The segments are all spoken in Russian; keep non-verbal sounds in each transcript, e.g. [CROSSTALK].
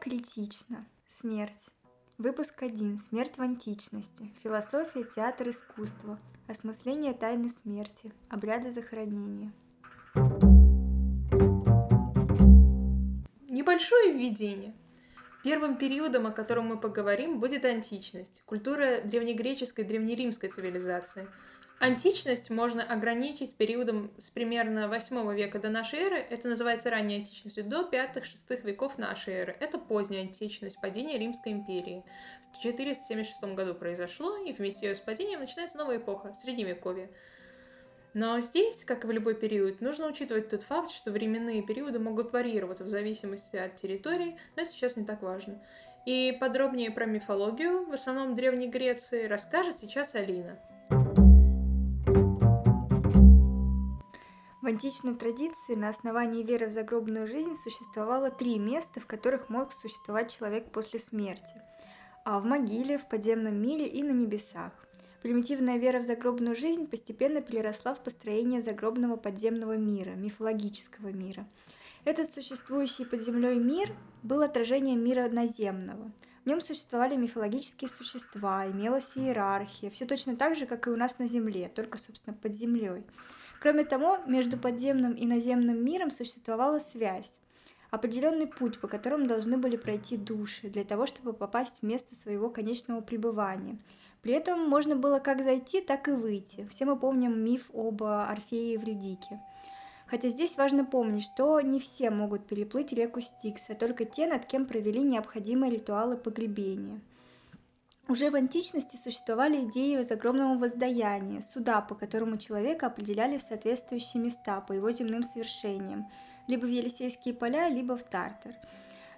Критично. Смерть. Выпуск 1. Смерть в античности. Философия, театр, искусство. Осмысление тайны смерти. Обряды захоронения. Небольшое введение. Первым периодом, о котором мы поговорим, будет античность, культура древнегреческой древнеримской цивилизации – Античность можно ограничить периодом с примерно 8 века до нашей эры, это называется ранней античностью, до 5-6 веков нашей эры. Это поздняя античность, падение Римской империи. В 476 году произошло, и вместе с падением начинается новая эпоха, Средневековье. Но здесь, как и в любой период, нужно учитывать тот факт, что временные периоды могут варьироваться в зависимости от территории, но это сейчас не так важно. И подробнее про мифологию, в основном Древней Греции, расскажет сейчас Алина. Античной традиции на основании веры в загробную жизнь существовало три места, в которых мог существовать человек после смерти. А в могиле, в подземном мире и на небесах. Примитивная вера в загробную жизнь постепенно переросла в построение загробного подземного мира, мифологического мира. Этот существующий под землей мир был отражением мира наземного. В нем существовали мифологические существа, имелась иерархия, все точно так же, как и у нас на Земле, только, собственно, под землей. Кроме того, между подземным и наземным миром существовала связь, определенный путь, по которому должны были пройти души для того, чтобы попасть в место своего конечного пребывания. При этом можно было как зайти, так и выйти. Все мы помним миф об Орфее и Евридике. Хотя здесь важно помнить, что не все могут переплыть реку Стикс, а только те, над кем провели необходимые ритуалы погребения – уже в античности существовали идеи загробного воздаяния, суда, по которому человека определяли в соответствующие места по его земным свершениям, либо в Елисейские поля, либо в Тартар.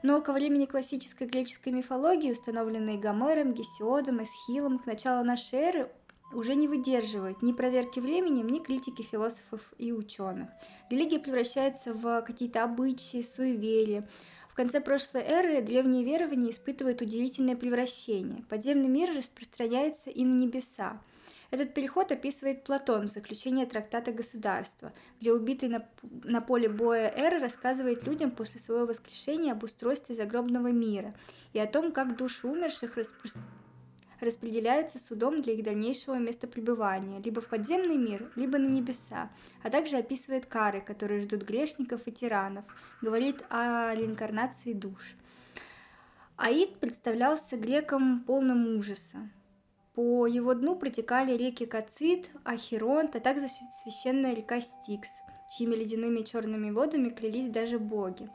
Но ко времени классической греческой мифологии, установленной Гомером, Гесиодом, Эсхилом, к началу нашей эры уже не выдерживает ни проверки временем, ни критики философов и ученых. Религия превращается в какие-то обычаи, суеверия, конце прошлой эры древние верования испытывают удивительное превращение. Подземный мир распространяется и на небеса. Этот переход описывает Платон в заключении трактата «Государство», где убитый на, на поле боя Эры рассказывает людям после своего воскрешения об устройстве загробного мира и о том, как души умерших распространяются распределяется судом для их дальнейшего места пребывания, либо в подземный мир, либо на небеса, а также описывает кары, которые ждут грешников и тиранов, говорит о реинкарнации душ. Аид представлялся грекам полным ужаса. По его дну протекали реки Кацит, Ахеронт, а также священная река Стикс, чьими ледяными черными водами клялись даже боги.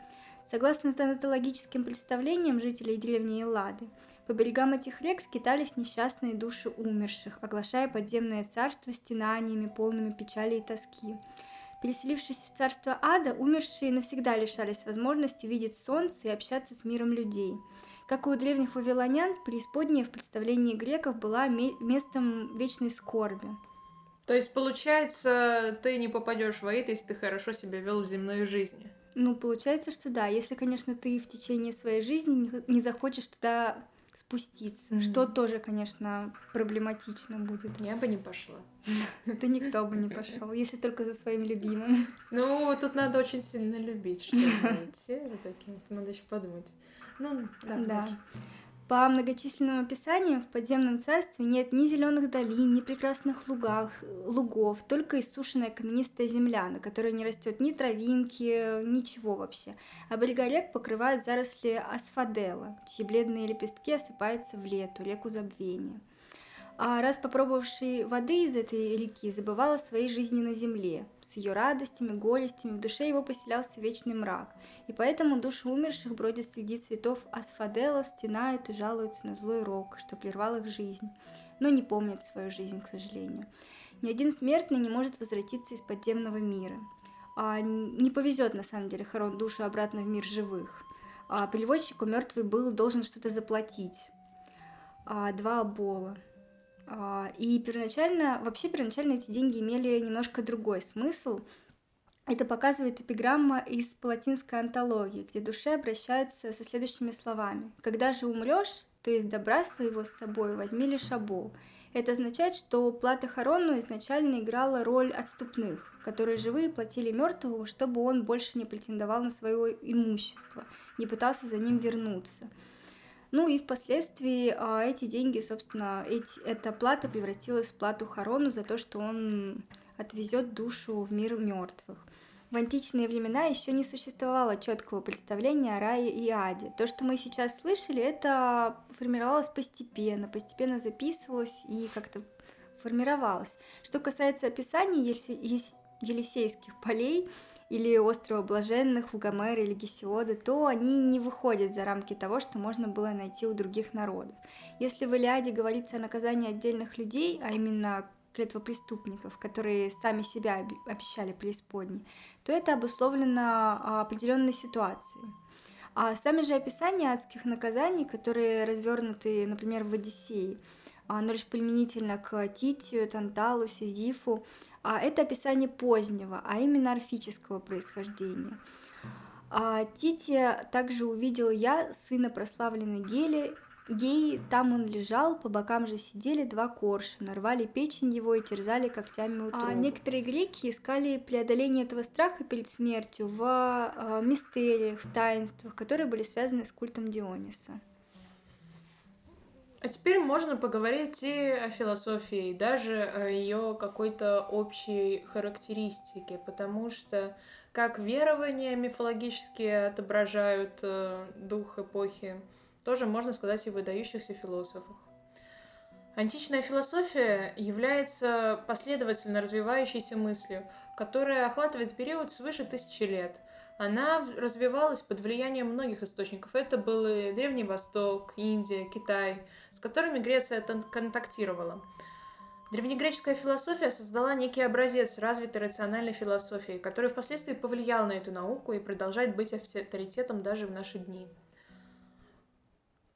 Согласно тонатологическим представлениям жителей деревни Эллады, по берегам этих рек скитались несчастные души умерших, оглашая подземное царство стенаниями, полными печали и тоски. Переселившись в царство ада, умершие навсегда лишались возможности видеть солнце и общаться с миром людей. Как и у древних вавилонян, преисподняя в представлении греков была местом вечной скорби. То есть, получается, ты не попадешь в Аид, если ты хорошо себя вел в земной жизни. Ну, получается, что да. Если, конечно, ты в течение своей жизни не захочешь туда спуститься, mm-hmm. что тоже, конечно, проблематично будет. Я бы не пошла. [LAUGHS] Да никто бы не пошел, если только за своим любимым. Ну, тут надо [LAUGHS] очень сильно любить, чтобы идти [LAUGHS] за таким. Надо еще подумать. Ну, да. Да. По многочисленным описаниям в подземном царстве нет ни зеленых долин, ни прекрасных лугах, лугов, только иссушенная каменистая земля, на которой не растет ни травинки, ничего вообще. А берега покрывают заросли асфадела, чьи бледные лепестки осыпаются в лету, реку забвения. А раз попробовавший воды из этой реки забывал о своей жизни на земле, с ее радостями, горестями, в душе его поселялся вечный мрак, и поэтому души умерших бродят среди цветов асфадела, стенают и жалуются на злой рок, что прервал их жизнь, но не помнят свою жизнь, к сожалению. Ни один смертный не может возвратиться из подземного мира. А не повезет, на самом деле, хоронить душу обратно в мир живых. А переводчику мертвый был должен что-то заплатить. А, два обола – и первоначально, вообще первоначально эти деньги имели немножко другой смысл. Это показывает эпиграмма из палатинской антологии, где душе обращаются со следующими словами. «Когда же умрешь, то из добра своего с собой возьми лишь обол, Это означает, что плата Харону изначально играла роль отступных, которые живые платили мертвому, чтобы он больше не претендовал на свое имущество, не пытался за ним вернуться. Ну и впоследствии а, эти деньги, собственно, эти, эта плата превратилась в плату Харону за то, что он отвезет душу в мир мертвых. В античные времена еще не существовало четкого представления о рае и аде. То, что мы сейчас слышали, это формировалось постепенно, постепенно записывалось и как-то формировалось. Что касается описаний Елисейских полей или острова Блаженных у Гомера или Гесиода, то они не выходят за рамки того, что можно было найти у других народов. Если в Илиаде говорится о наказании отдельных людей, а именно клетвопреступников, которые сами себя обещали преисподней, то это обусловлено а, определенной ситуацией. А сами же описания адских наказаний, которые развернуты, например, в Одиссее, оно лишь применительно к Титию, Танталу, Сизифу, а это описание позднего, а именно орфического происхождения. А Тития также увидел я, сына прославленной Гели, Геи, там он лежал, по бокам же сидели два коршуна, рвали печень его и терзали когтями утробу. А некоторые греки искали преодоление этого страха перед смертью в а, мистериях, в таинствах, которые были связаны с культом Диониса. А теперь можно поговорить и о философии, даже о ее какой-то общей характеристике, потому что как верования мифологические отображают э, дух эпохи, тоже можно сказать и выдающихся философах. Античная философия является последовательно развивающейся мыслью, которая охватывает период свыше тысячи лет. Она развивалась под влиянием многих источников. Это был и Древний Восток, Индия, Китай, с которыми Греция контактировала. Древнегреческая философия создала некий образец развитой рациональной философии, который впоследствии повлиял на эту науку и продолжает быть авторитетом даже в наши дни.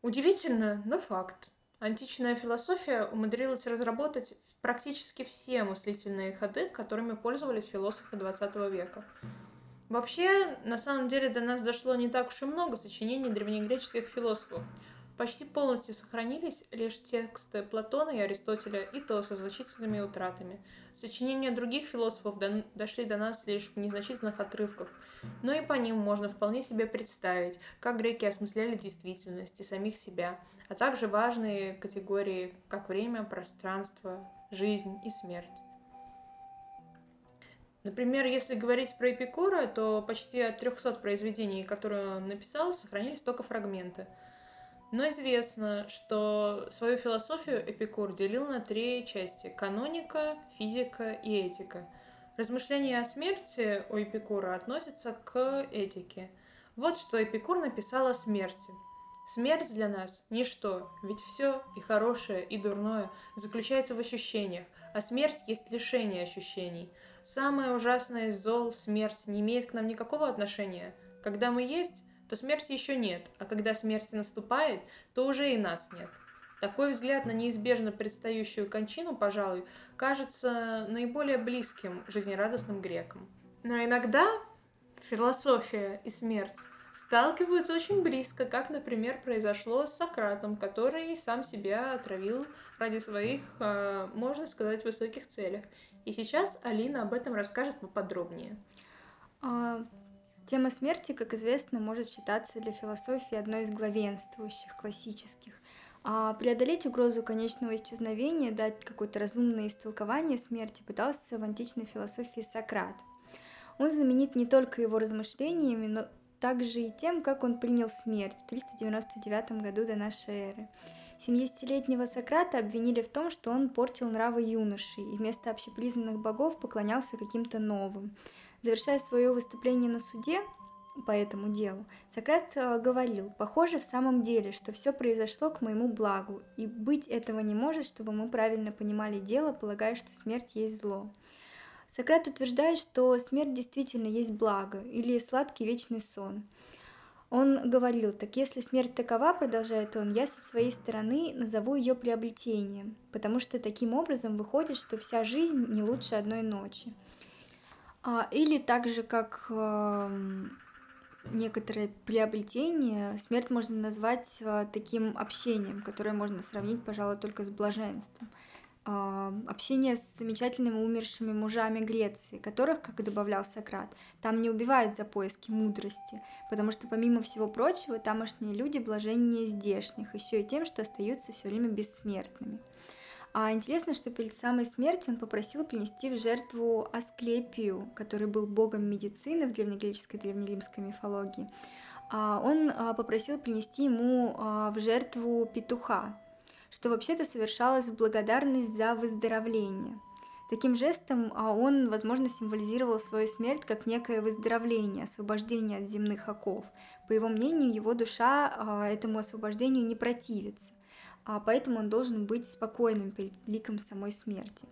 Удивительно, но факт. Античная философия умудрилась разработать практически все мыслительные ходы, которыми пользовались философы XX века. Вообще, на самом деле, до нас дошло не так уж и много сочинений древнегреческих философов – Почти полностью сохранились лишь тексты Платона и Аристотеля, и то со значительными утратами. Сочинения других философов до... дошли до нас лишь в незначительных отрывках, но и по ним можно вполне себе представить, как греки осмысляли действительность и самих себя, а также важные категории, как время, пространство, жизнь и смерть. Например, если говорить про Эпикура, то почти от 300 произведений, которые он написал, сохранились только фрагменты – но известно, что свою философию Эпикур делил на три части – каноника, физика и этика. Размышления о смерти у Эпикура относятся к этике. Вот что Эпикур написал о смерти. Смерть для нас – ничто, ведь все, и хорошее, и дурное, заключается в ощущениях, а смерть есть лишение ощущений. Самое ужасное из зол, смерть, не имеет к нам никакого отношения. Когда мы есть, то смерти еще нет, а когда смерть наступает, то уже и нас нет. Такой взгляд на неизбежно предстающую кончину, пожалуй, кажется наиболее близким жизнерадостным грекам. Но иногда философия и смерть сталкиваются очень близко, как, например, произошло с Сократом, который сам себя отравил ради своих, э, можно сказать, высоких целей. И сейчас Алина об этом расскажет поподробнее. А, Тема смерти, как известно, может считаться для философии одной из главенствующих, классических. А преодолеть угрозу конечного исчезновения, дать какое-то разумное истолкование смерти пытался в античной философии Сократ. Он знаменит не только его размышлениями, но также и тем, как он принял смерть в 399 году до нашей эры. 70-летнего Сократа обвинили в том, что он портил нравы юноши и вместо общепризнанных богов поклонялся каким-то новым. Завершая свое выступление на суде по этому делу, Сократ э, говорил, похоже в самом деле, что все произошло к моему благу, и быть этого не может, чтобы мы правильно понимали дело, полагая, что смерть есть зло. Сократ утверждает, что смерть действительно есть благо или сладкий вечный сон. Он говорил, так если смерть такова, продолжает он, я со своей стороны назову ее приобретением, потому что таким образом выходит, что вся жизнь не лучше одной ночи. А, или так же, как эм, некоторые приобретения, смерть можно назвать э, таким общением, которое можно сравнить, пожалуй, только с блаженством. А, общение с замечательными умершими мужами Греции, которых, как и добавлял Сократ, там не убивают за поиски мудрости, потому что, помимо всего прочего, тамошние люди блаженнее здешних, еще и тем, что остаются все время бессмертными. А интересно, что перед самой смертью он попросил принести в жертву Асклепию, который был богом медицины в древнегреческой и древнеримской мифологии. А он а, попросил принести ему в жертву петуха, что вообще-то совершалось в благодарность за выздоровление. Таким жестом а, он, возможно, символизировал свою смерть как некое выздоровление, освобождение от земных оков. По его мнению, его душа а, этому освобождению не противится, а поэтому он должен быть спокойным перед ликом самой смерти.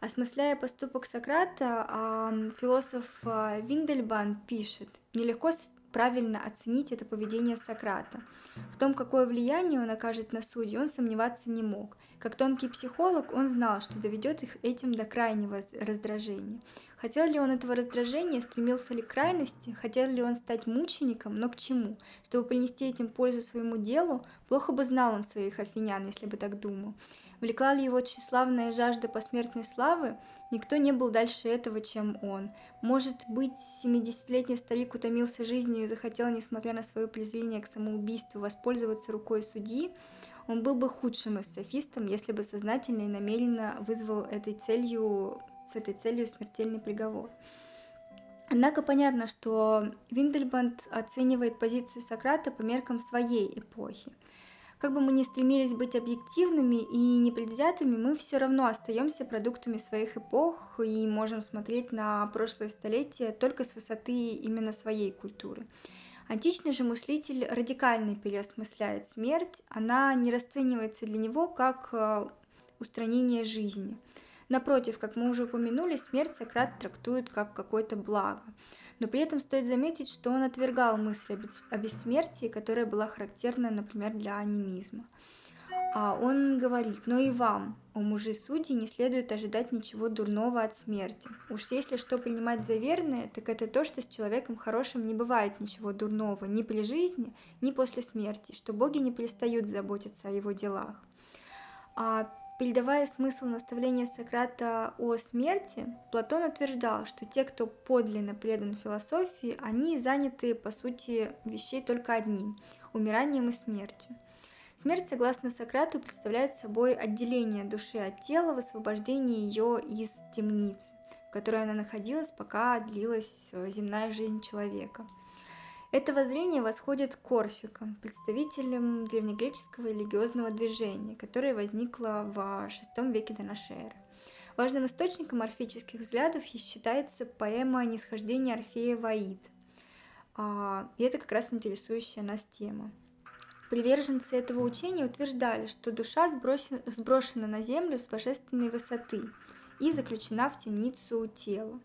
Осмысляя поступок Сократа, философ Виндельбанд пишет, «Нелегко правильно оценить это поведение Сократа. В том, какое влияние он окажет на судью, он сомневаться не мог. Как тонкий психолог, он знал, что доведет их этим до крайнего раздражения. Хотел ли он этого раздражения, стремился ли к крайности, хотел ли он стать мучеником, но к чему? Чтобы принести этим пользу своему делу, плохо бы знал он своих афинян, если бы так думал. Влекла ли его тщеславная жажда посмертной славы? Никто не был дальше этого, чем он. Может быть, 70-летний старик утомился жизнью и захотел, несмотря на свое презрение к самоубийству, воспользоваться рукой судьи? Он был бы худшим из софистом, если бы сознательно и намеренно вызвал этой целью, с этой целью смертельный приговор. Однако понятно, что Виндельбанд оценивает позицию Сократа по меркам своей эпохи. Как бы мы ни стремились быть объективными и непредвзятыми, мы все равно остаемся продуктами своих эпох и можем смотреть на прошлое столетие только с высоты именно своей культуры. Античный же мыслитель радикально переосмысляет смерть, она не расценивается для него как э, устранение жизни. Напротив, как мы уже упомянули, смерть Сократ трактует как какое-то благо но при этом стоит заметить, что он отвергал мысль о бессмертии, которая была характерна, например, для анимизма. А он говорит, но и вам, о мужи судьи, не следует ожидать ничего дурного от смерти. Уж если что принимать за верное, так это то, что с человеком хорошим не бывает ничего дурного ни при жизни, ни после смерти, что боги не перестают заботиться о его делах. А Передавая смысл наставления Сократа о смерти, Платон утверждал, что те, кто подлинно предан философии, они заняты, по сути, вещей только одним – умиранием и смертью. Смерть, согласно Сократу, представляет собой отделение души от тела, высвобождение ее из темницы, в которой она находилась, пока длилась э, земная жизнь человека – это воззрение восходит к Корфикам, представителям древнегреческого религиозного движения, которое возникло в VI веке до эры. Важным источником орфических взглядов считается поэма «Нисхождение Орфея в Аид». А, и это как раз интересующая нас тема. Приверженцы этого учения утверждали, что душа сброшена на землю с божественной высоты и заключена в темницу тела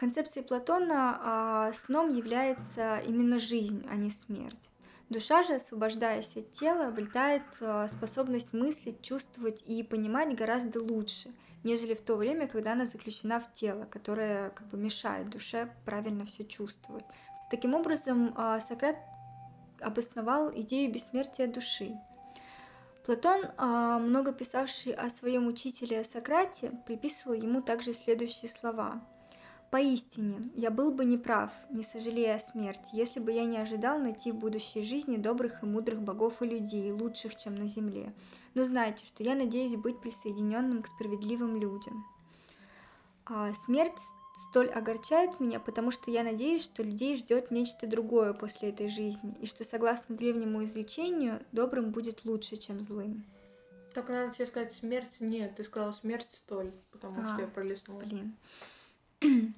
концепции Платона а, сном является именно жизнь, а не смерть. Душа же, освобождаясь от тела, обретает а, способность мыслить, чувствовать и понимать гораздо лучше, нежели в то время, когда она заключена в тело, которое как бы мешает душе правильно все чувствовать. Таким образом, а, Сократ обосновал идею бессмертия души. Платон, много писавший о своем учителе Сократе, приписывал ему также следующие слова – Поистине, я был бы неправ, не сожалея о смерти, если бы я не ожидал найти в будущей жизни добрых и мудрых богов и людей, лучших, чем на земле. Но знайте, что я надеюсь быть присоединенным к справедливым людям. А смерть столь огорчает меня, потому что я надеюсь, что людей ждет нечто другое после этой жизни, и что, согласно древнему изречению, добрым будет лучше, чем злым. Так надо тебе сказать смерть? Нет, ты сказала смерть столь, потому а, что я пролистнула. Блин. [CLEARS THROAT]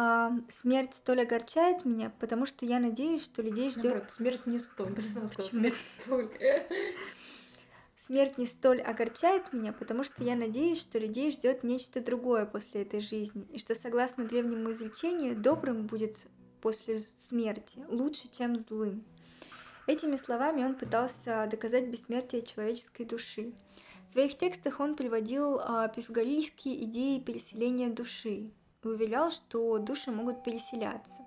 А, смерть столь огорчает меня, потому что я надеюсь, что людей ждет. Наоборот, смерть не столь. Смерть столь. [LAUGHS] Смерть не столь огорчает меня, потому что я надеюсь, что людей ждет нечто другое после этой жизни, и что, согласно древнему изречению, добрым будет после смерти лучше, чем злым. Этими словами он пытался доказать бессмертие человеческой души. В своих текстах он приводил а, пифагорейские идеи переселения души, и уверял, что души могут переселяться.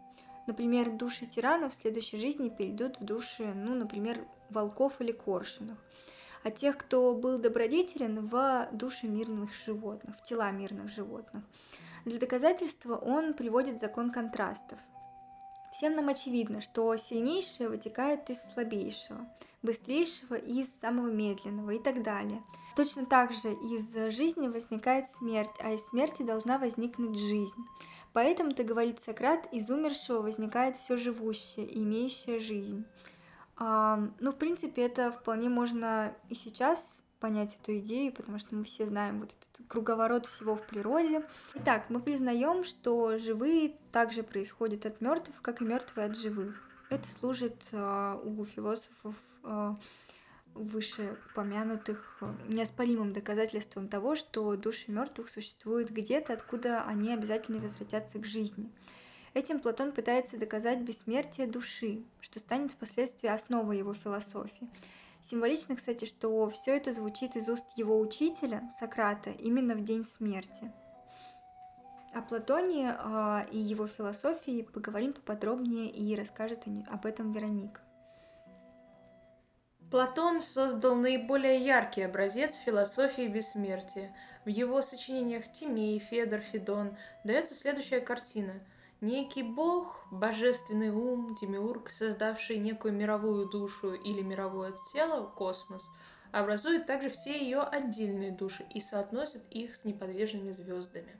Например, души тиранов в следующей жизни перейдут в души, ну, например, волков или коршунов. а тех, кто был добродетелен в души мирных животных, в тела мирных животных. Для доказательства он приводит закон контрастов. Всем нам очевидно, что сильнейшее вытекает из слабейшего, быстрейшего из самого медленного и так далее. Точно так же из жизни возникает смерть, а из смерти должна возникнуть жизнь. Поэтому, то говорит Сократ, из умершего возникает все живущее, имеющее жизнь. А, ну, в принципе, это вполне можно и сейчас понять эту идею, потому что мы все знаем вот этот круговорот всего в природе. Итак, мы признаем, что живые также происходят от мертвых, как и мертвые от живых. Это служит э, у философов вышеупомянутых неоспоримым доказательством того, что души мертвых существуют где-то, откуда они обязательно возвратятся к жизни. Этим Платон пытается доказать бессмертие души, что станет впоследствии основой его философии. Символично, кстати, что все это звучит из уст его учителя, Сократа, именно в день смерти. О Платоне э, и его философии поговорим поподробнее и расскажет об этом Вероника. Платон создал наиболее яркий образец философии бессмертия. В его сочинениях Тимей, Федор, Федон дается следующая картина – Некий бог, божественный ум, демиург, создавший некую мировую душу или мировое тело, космос, образует также все ее отдельные души и соотносит их с неподвижными звездами.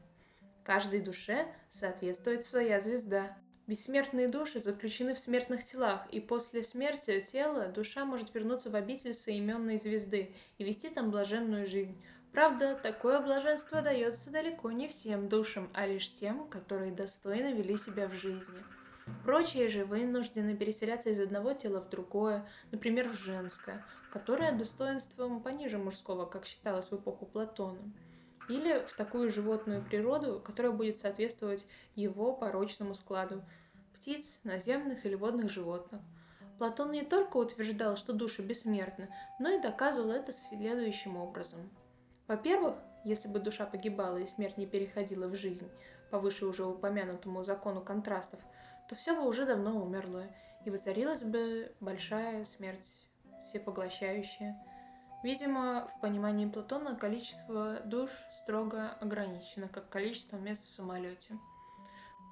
Каждой душе соответствует своя звезда. Бессмертные души заключены в смертных телах, и после смерти тела душа может вернуться в обитель соименной звезды и вести там блаженную жизнь. Правда, такое блаженство дается далеко не всем душам, а лишь тем, которые достойно вели себя в жизни. Прочие же вынуждены переселяться из одного тела в другое, например, в женское, которое достоинством пониже мужского, как считалось в эпоху Платона, или в такую животную природу, которая будет соответствовать его порочному складу птиц, наземных или водных животных. Платон не только утверждал, что души бессмертны, но и доказывал это следующим образом – во-первых, если бы душа погибала и смерть не переходила в жизнь, по выше уже упомянутому закону контрастов, то все бы уже давно умерло, и воцарилась бы большая смерть, всепоглощающая. Видимо, в понимании Платона количество душ строго ограничено, как количество мест в самолете.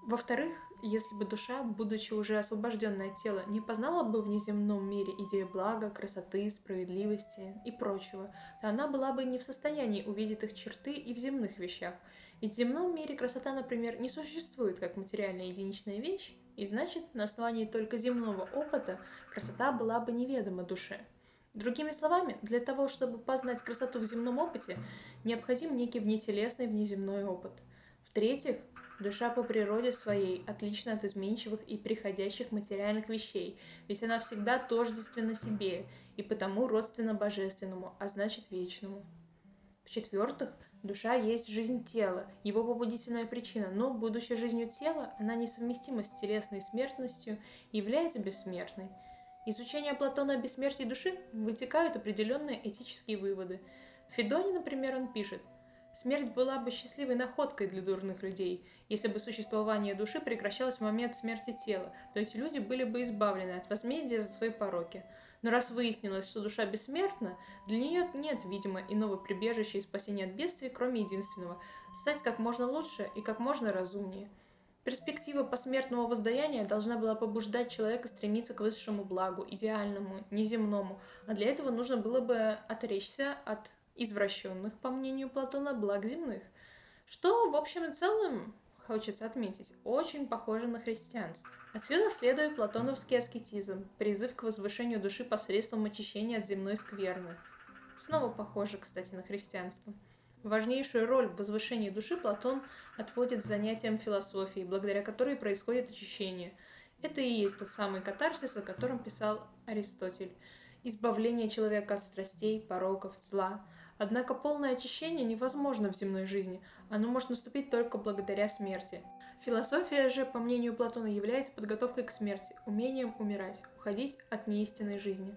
Во-вторых, если бы душа, будучи уже освобожденной от тела, не познала бы в неземном мире идеи блага, красоты, справедливости и прочего, то она была бы не в состоянии увидеть их черты и в земных вещах. Ведь в земном мире красота, например, не существует как материальная единичная вещь, и значит, на основании только земного опыта красота была бы неведома душе. Другими словами, для того, чтобы познать красоту в земном опыте, необходим некий внетелесный внеземной опыт. В-третьих, Душа по природе своей отлична от изменчивых и приходящих материальных вещей, ведь она всегда тождественна себе и потому родственна божественному, а значит вечному. В-четвертых, душа есть жизнь тела, его побудительная причина, но, будучи жизнью тела, она несовместима с телесной смертностью и является бессмертной. Из учения Платона о бессмертии души вытекают определенные этические выводы. В Федоне, например, он пишет – Смерть была бы счастливой находкой для дурных людей, если бы существование души прекращалось в момент смерти тела, то эти люди были бы избавлены от возмездия за свои пороки. Но раз выяснилось, что душа бессмертна, для нее нет, видимо, иного прибежища и спасения от бедствий, кроме единственного – стать как можно лучше и как можно разумнее. Перспектива посмертного воздаяния должна была побуждать человека стремиться к высшему благу, идеальному, неземному, а для этого нужно было бы отречься от извращенных, по мнению Платона, благ земных, что, в общем и целом, хочется отметить, очень похоже на христианство. Отсюда следует платоновский аскетизм, призыв к возвышению души посредством очищения от земной скверны. Снова похоже, кстати, на христианство. Важнейшую роль в возвышении души Платон отводит занятиям философии, благодаря которой происходит очищение. Это и есть тот самый катарсис, о котором писал Аристотель. Избавление человека от страстей, пороков, зла – Однако полное очищение невозможно в земной жизни, оно может наступить только благодаря смерти. Философия же, по мнению Платона, является подготовкой к смерти, умением умирать, уходить от неистинной жизни.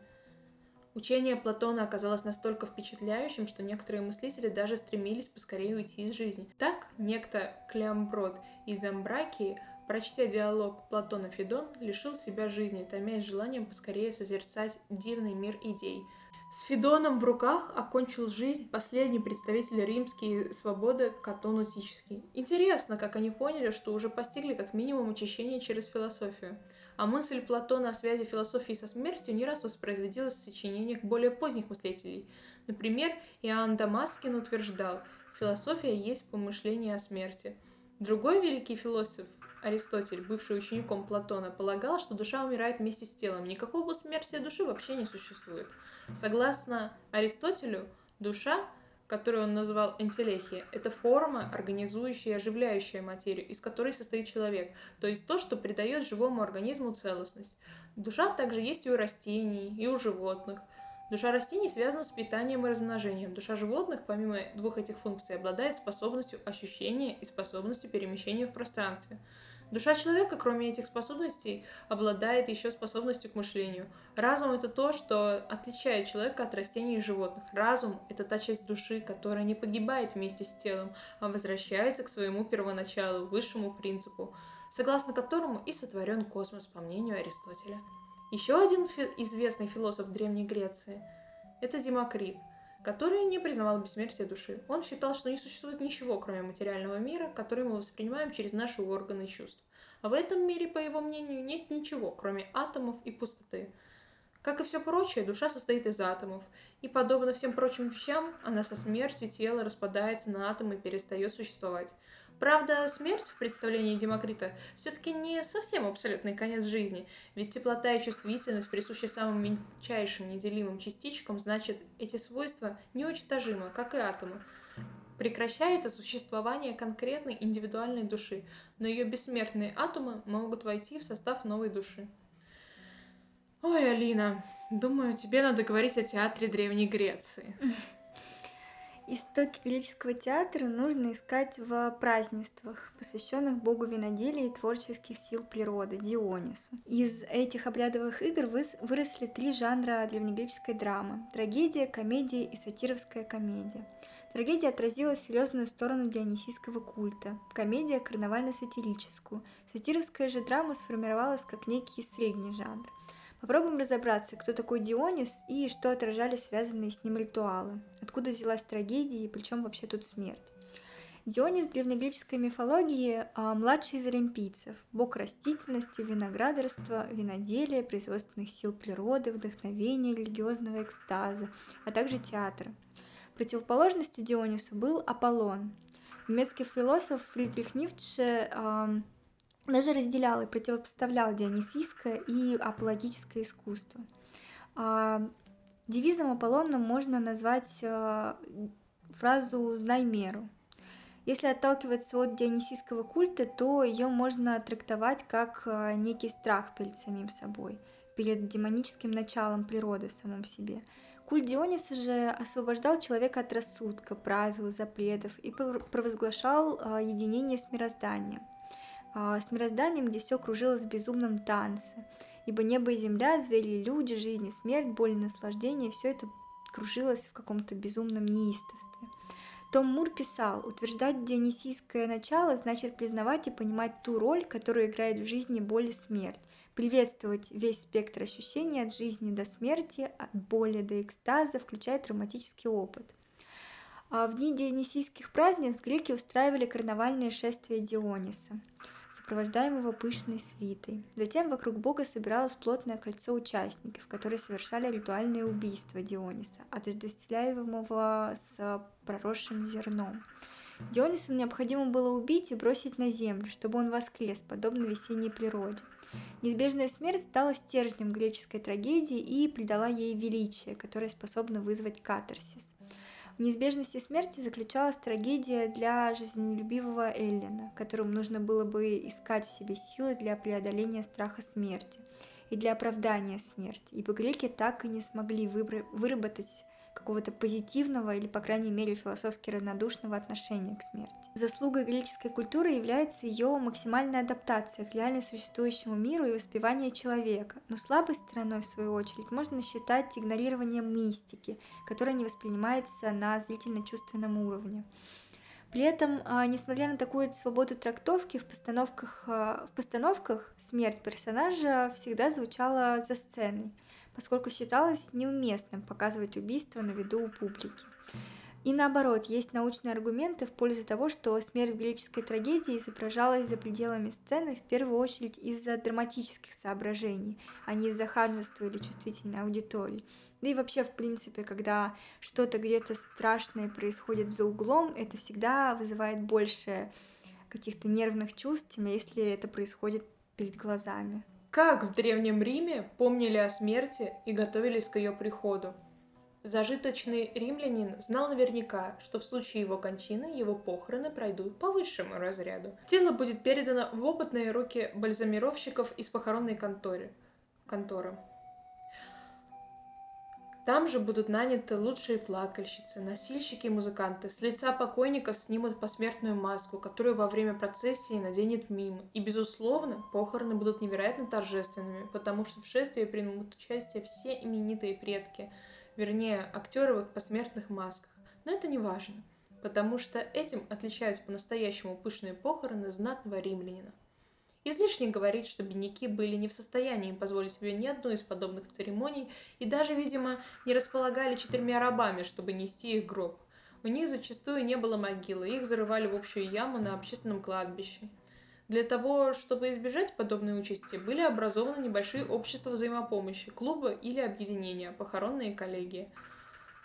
Учение Платона оказалось настолько впечатляющим, что некоторые мыслители даже стремились поскорее уйти из жизни. Так, некто Клеомброд из Амбракии, прочтя диалог Платона-Федон, лишил себя жизни, томясь желанием поскорее созерцать дивный мир идей – С Федоном в руках окончил жизнь последний представитель римской свободы Катон Утический. Интересно, как они поняли, что уже постигли как минимум очищение через философию. А мысль Платона о связи философии со смертью не раз воспроизводилась в сочинениях более поздних мыслителей. Например, Иоанн Дамаскин утверждал, философия есть помышление о смерти. Другой великий философ, Аристотель, бывший учеником Платона, полагал, что душа умирает вместе с телом. Никакого бессмертия души вообще не существует. Согласно Аристотелю, душа, которую он называл энтелехия, это форма, организующая и оживляющая материю, из которой состоит человек, то есть то, что придает живому организму целостность. Душа также есть и у растений, и у животных. Душа растений связана с питанием и размножением. Душа животных, помимо двух этих функций, обладает способностью ощущения и способностью перемещения в пространстве. Душа человека, кроме этих способностей, обладает еще способностью к мышлению. Разум — это то, что отличает человека от растений и животных. Разум — это та часть души, которая не погибает вместе с телом, а возвращается к своему первоначалу, высшему принципу, согласно которому и сотворен космос, по мнению Аристотеля. Еще один фи- известный философ Древней Греции — это Демокрит — который не признавал бессмертие души. Он считал, что не существует ничего, кроме материального мира, который мы воспринимаем через наши органы чувств. А в этом мире, по его мнению, нет ничего, кроме атомов и пустоты. Как и все прочее, душа состоит из атомов, и, подобно всем прочим вещам, она со смертью тела распадается на атомы и перестает существовать. Правда, смерть в представлении Демокрита все-таки не совсем абсолютный конец жизни, ведь теплота и чувствительность, присущие самым мельчайшим неделимым частичкам, значит, эти свойства неуничтожимы, как и атомы. Прекращается существование конкретной индивидуальной души, но ее бессмертные атомы могут войти в состав новой души. Ой, Алина, думаю, тебе надо говорить о театре Древней Греции. [LAUGHS] Истоки греческого театра нужно искать в празднествах, посвященных богу виноделия и творческих сил природы, Дионису. Из этих обрядовых игр выросли три жанра древнегреческой драмы – трагедия, комедия и сатировская комедия. Трагедия отразила серьезную сторону дионисийского культа, комедия – карнавально-сатирическую, сатировская же драма сформировалась как некий средний жанр – Попробуем разобраться, кто такой Дионис и что отражали связанные с ним ритуалы, откуда взялась трагедия и причем вообще тут смерть. Дионис в древнегреческой мифологии а, младший из олимпийцев, бог растительности, виноградарства, виноделия, производственных сил природы, вдохновения, религиозного экстаза, а также театра. Противоположностью Дионису был Аполлон. Немецкий философ Фридрих Ницше даже разделял и противопоставлял дионисийское и апологическое искусство. А, девизом Аполлона можно назвать а, фразу «знай меру». Если отталкиваться от дионисийского культа, то ее можно трактовать как а, некий страх перед самим собой, перед демоническим началом природы в самом себе. Культ Диониса же освобождал человека от рассудка, правил, запретов и провозглашал единение с мирозданием – с мирозданием, где все кружилось в безумном танце. Ибо небо и земля, звери люди, жизнь и смерть, боль и наслаждение, все это кружилось в каком-то безумном неистовстве. Том Мур писал, утверждать дионисийское начало значит признавать и понимать ту роль, которую играет в жизни боль и смерть, приветствовать весь спектр ощущений от жизни до смерти, от боли до экстаза, включая травматический опыт. А в дни дионисийских празднеств греки устраивали карнавальные шествия Диониса сопровождаемого пышной свитой. Затем вокруг бога собиралось плотное кольцо участников, которые совершали ритуальные убийства Диониса, отождествляемого с проросшим зерном. Дионису необходимо было убить и бросить на землю, чтобы он воскрес, подобно весенней природе. Неизбежная смерть стала стержнем греческой трагедии и придала ей величие, которое способно вызвать катарсис. Неизбежности смерти заключалась трагедия для жизнелюбивого Эллина, которому нужно было бы искать в себе силы для преодоления страха смерти и для оправдания смерти, ибо греки так и не смогли выработать какого-то позитивного или, по крайней мере, философски равнодушного отношения к смерти. Заслугой греческой культуры является ее максимальная адаптация к реально существующему миру и воспевание человека, но слабой стороной, в свою очередь, можно считать игнорирование мистики, которая не воспринимается на зрительно-чувственном уровне. При этом, а, несмотря на такую свободу трактовки, в постановках, а, в постановках смерть персонажа всегда звучала за сценой. Поскольку считалось неуместным показывать убийство на виду у публики. И наоборот, есть научные аргументы в пользу того, что смерть в греческой трагедии изображалась за пределами сцены в первую очередь из-за драматических соображений, а не из-за ханжества или чувствительной аудитории. Да и вообще, в принципе, когда что-то где-то страшное происходит за углом, это всегда вызывает больше каких-то нервных чувств, чем если это происходит перед глазами. Как в Древнем Риме помнили о смерти и готовились к ее приходу? Зажиточный римлянин знал наверняка, что в случае его кончины его похороны пройдут по высшему разряду. Тело будет передано в опытные руки бальзамировщиков из похоронной конторы. конторы. Там же будут наняты лучшие плакальщицы, носильщики и музыканты. С лица покойника снимут посмертную маску, которую во время процессии наденет мим. И, безусловно, похороны будут невероятно торжественными, потому что в шествии примут участие все именитые предки – вернее, актеры в их посмертных масках. Но это не важно, потому что этим отличаются по-настоящему пышные похороны знатного римлянина. Излишне говорить, что бедняки были не в состоянии позволить себе ни одну из подобных церемоний и даже, видимо, не располагали четырьмя рабами, чтобы нести их гроб. У них зачастую не было могилы, их зарывали в общую яму на общественном кладбище – для того, чтобы избежать подобной участи, были образованы небольшие общества взаимопомощи, клубы или объединения, похоронные коллегии.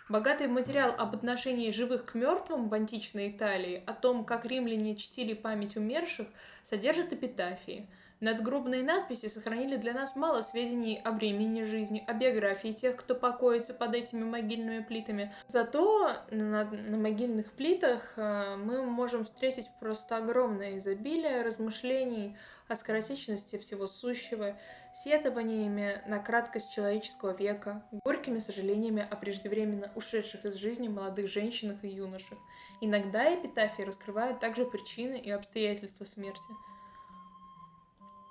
Богатый материал об отношении живых к мертвым в античной Италии, о том, как римляне чтили память умерших, содержит эпитафии – Надгробные надписи сохранили для нас мало сведений о времени жизни, о биографии тех, кто покоится под этими могильными плитами. Зато на, на могильных плитах э, мы можем встретить просто огромное изобилие размышлений о скоротечности всего сущего, сетованиями на краткость человеческого века, горькими сожалениями о преждевременно ушедших из жизни молодых женщинах и юношах. Иногда эпитафии раскрывают также причины и обстоятельства смерти –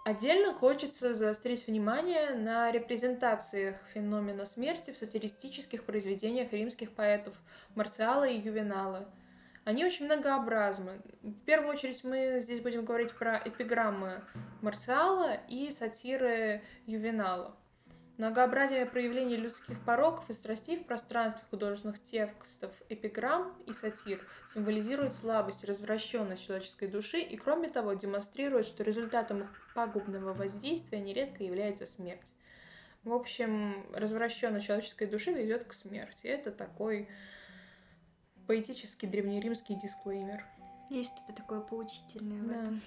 Отдельно хочется заострить внимание на репрезентациях феномена смерти в сатиристических произведениях римских поэтов Марциала и Ювенала. Они очень многообразны. В первую очередь мы здесь будем говорить про эпиграммы Марциала и сатиры Ювенала. Многообразие проявлений людских пороков и страстей в пространстве художественных текстов, эпиграмм и сатир символизирует слабость и развращенность человеческой души и, кроме того, демонстрирует, что результатом их пагубного воздействия нередко является смерть. В общем, развращенность человеческой души ведет к смерти. Это такой поэтический древнеримский дисклеймер. Есть что-то такое поучительное в да. этом.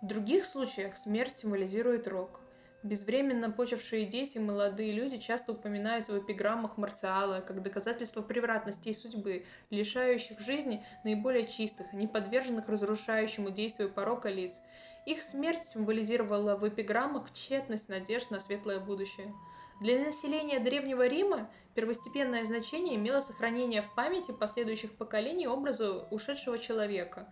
В других случаях смерть символизирует рок. Безвременно почившие дети молодые люди часто упоминаются в эпиграммах Марциала как доказательство превратности и судьбы, лишающих жизни наиболее чистых, не подверженных разрушающему действию порока лиц. Их смерть символизировала в эпиграммах тщетность надежд на светлое будущее. Для населения Древнего Рима первостепенное значение имело сохранение в памяти последующих поколений образа ушедшего человека.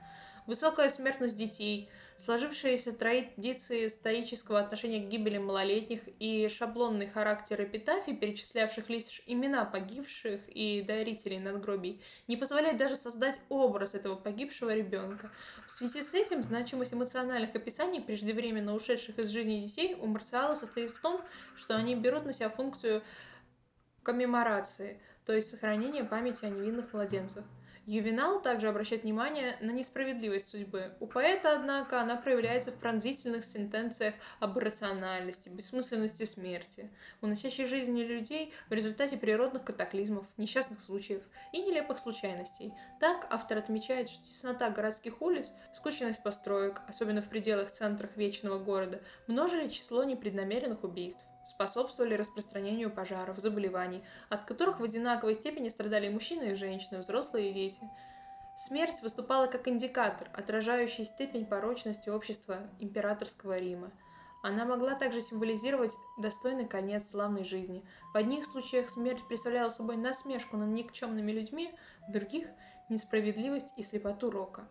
Высокая смертность детей – Сложившиеся традиции стоического отношения к гибели малолетних и шаблонный характер эпитафий, перечислявших лишь имена погибших и дарителей надгробий, не позволяет даже создать образ этого погибшего ребенка. В связи с этим значимость эмоциональных описаний преждевременно ушедших из жизни детей у Марциала состоит в том, что они берут на себя функцию коммеморации, то есть сохранения памяти о невинных младенцах. Ювенал также обращает внимание на несправедливость судьбы. У поэта, однако, она проявляется в пронзительных сентенциях об рациональности, бессмысленности смерти, уносящей жизни людей в результате природных катаклизмов, несчастных случаев и нелепых случайностей. Так автор отмечает, что теснота городских улиц, скучность построек, особенно в пределах центрах вечного города, множили число непреднамеренных убийств способствовали распространению пожаров, заболеваний, от которых в одинаковой степени страдали мужчины и женщины, взрослые и дети. Смерть выступала как индикатор, отражающий степень порочности общества императорского Рима. Она могла также символизировать достойный конец славной жизни. В одних случаях смерть представляла собой насмешку над никчемными людьми, в других – несправедливость и слепоту рока.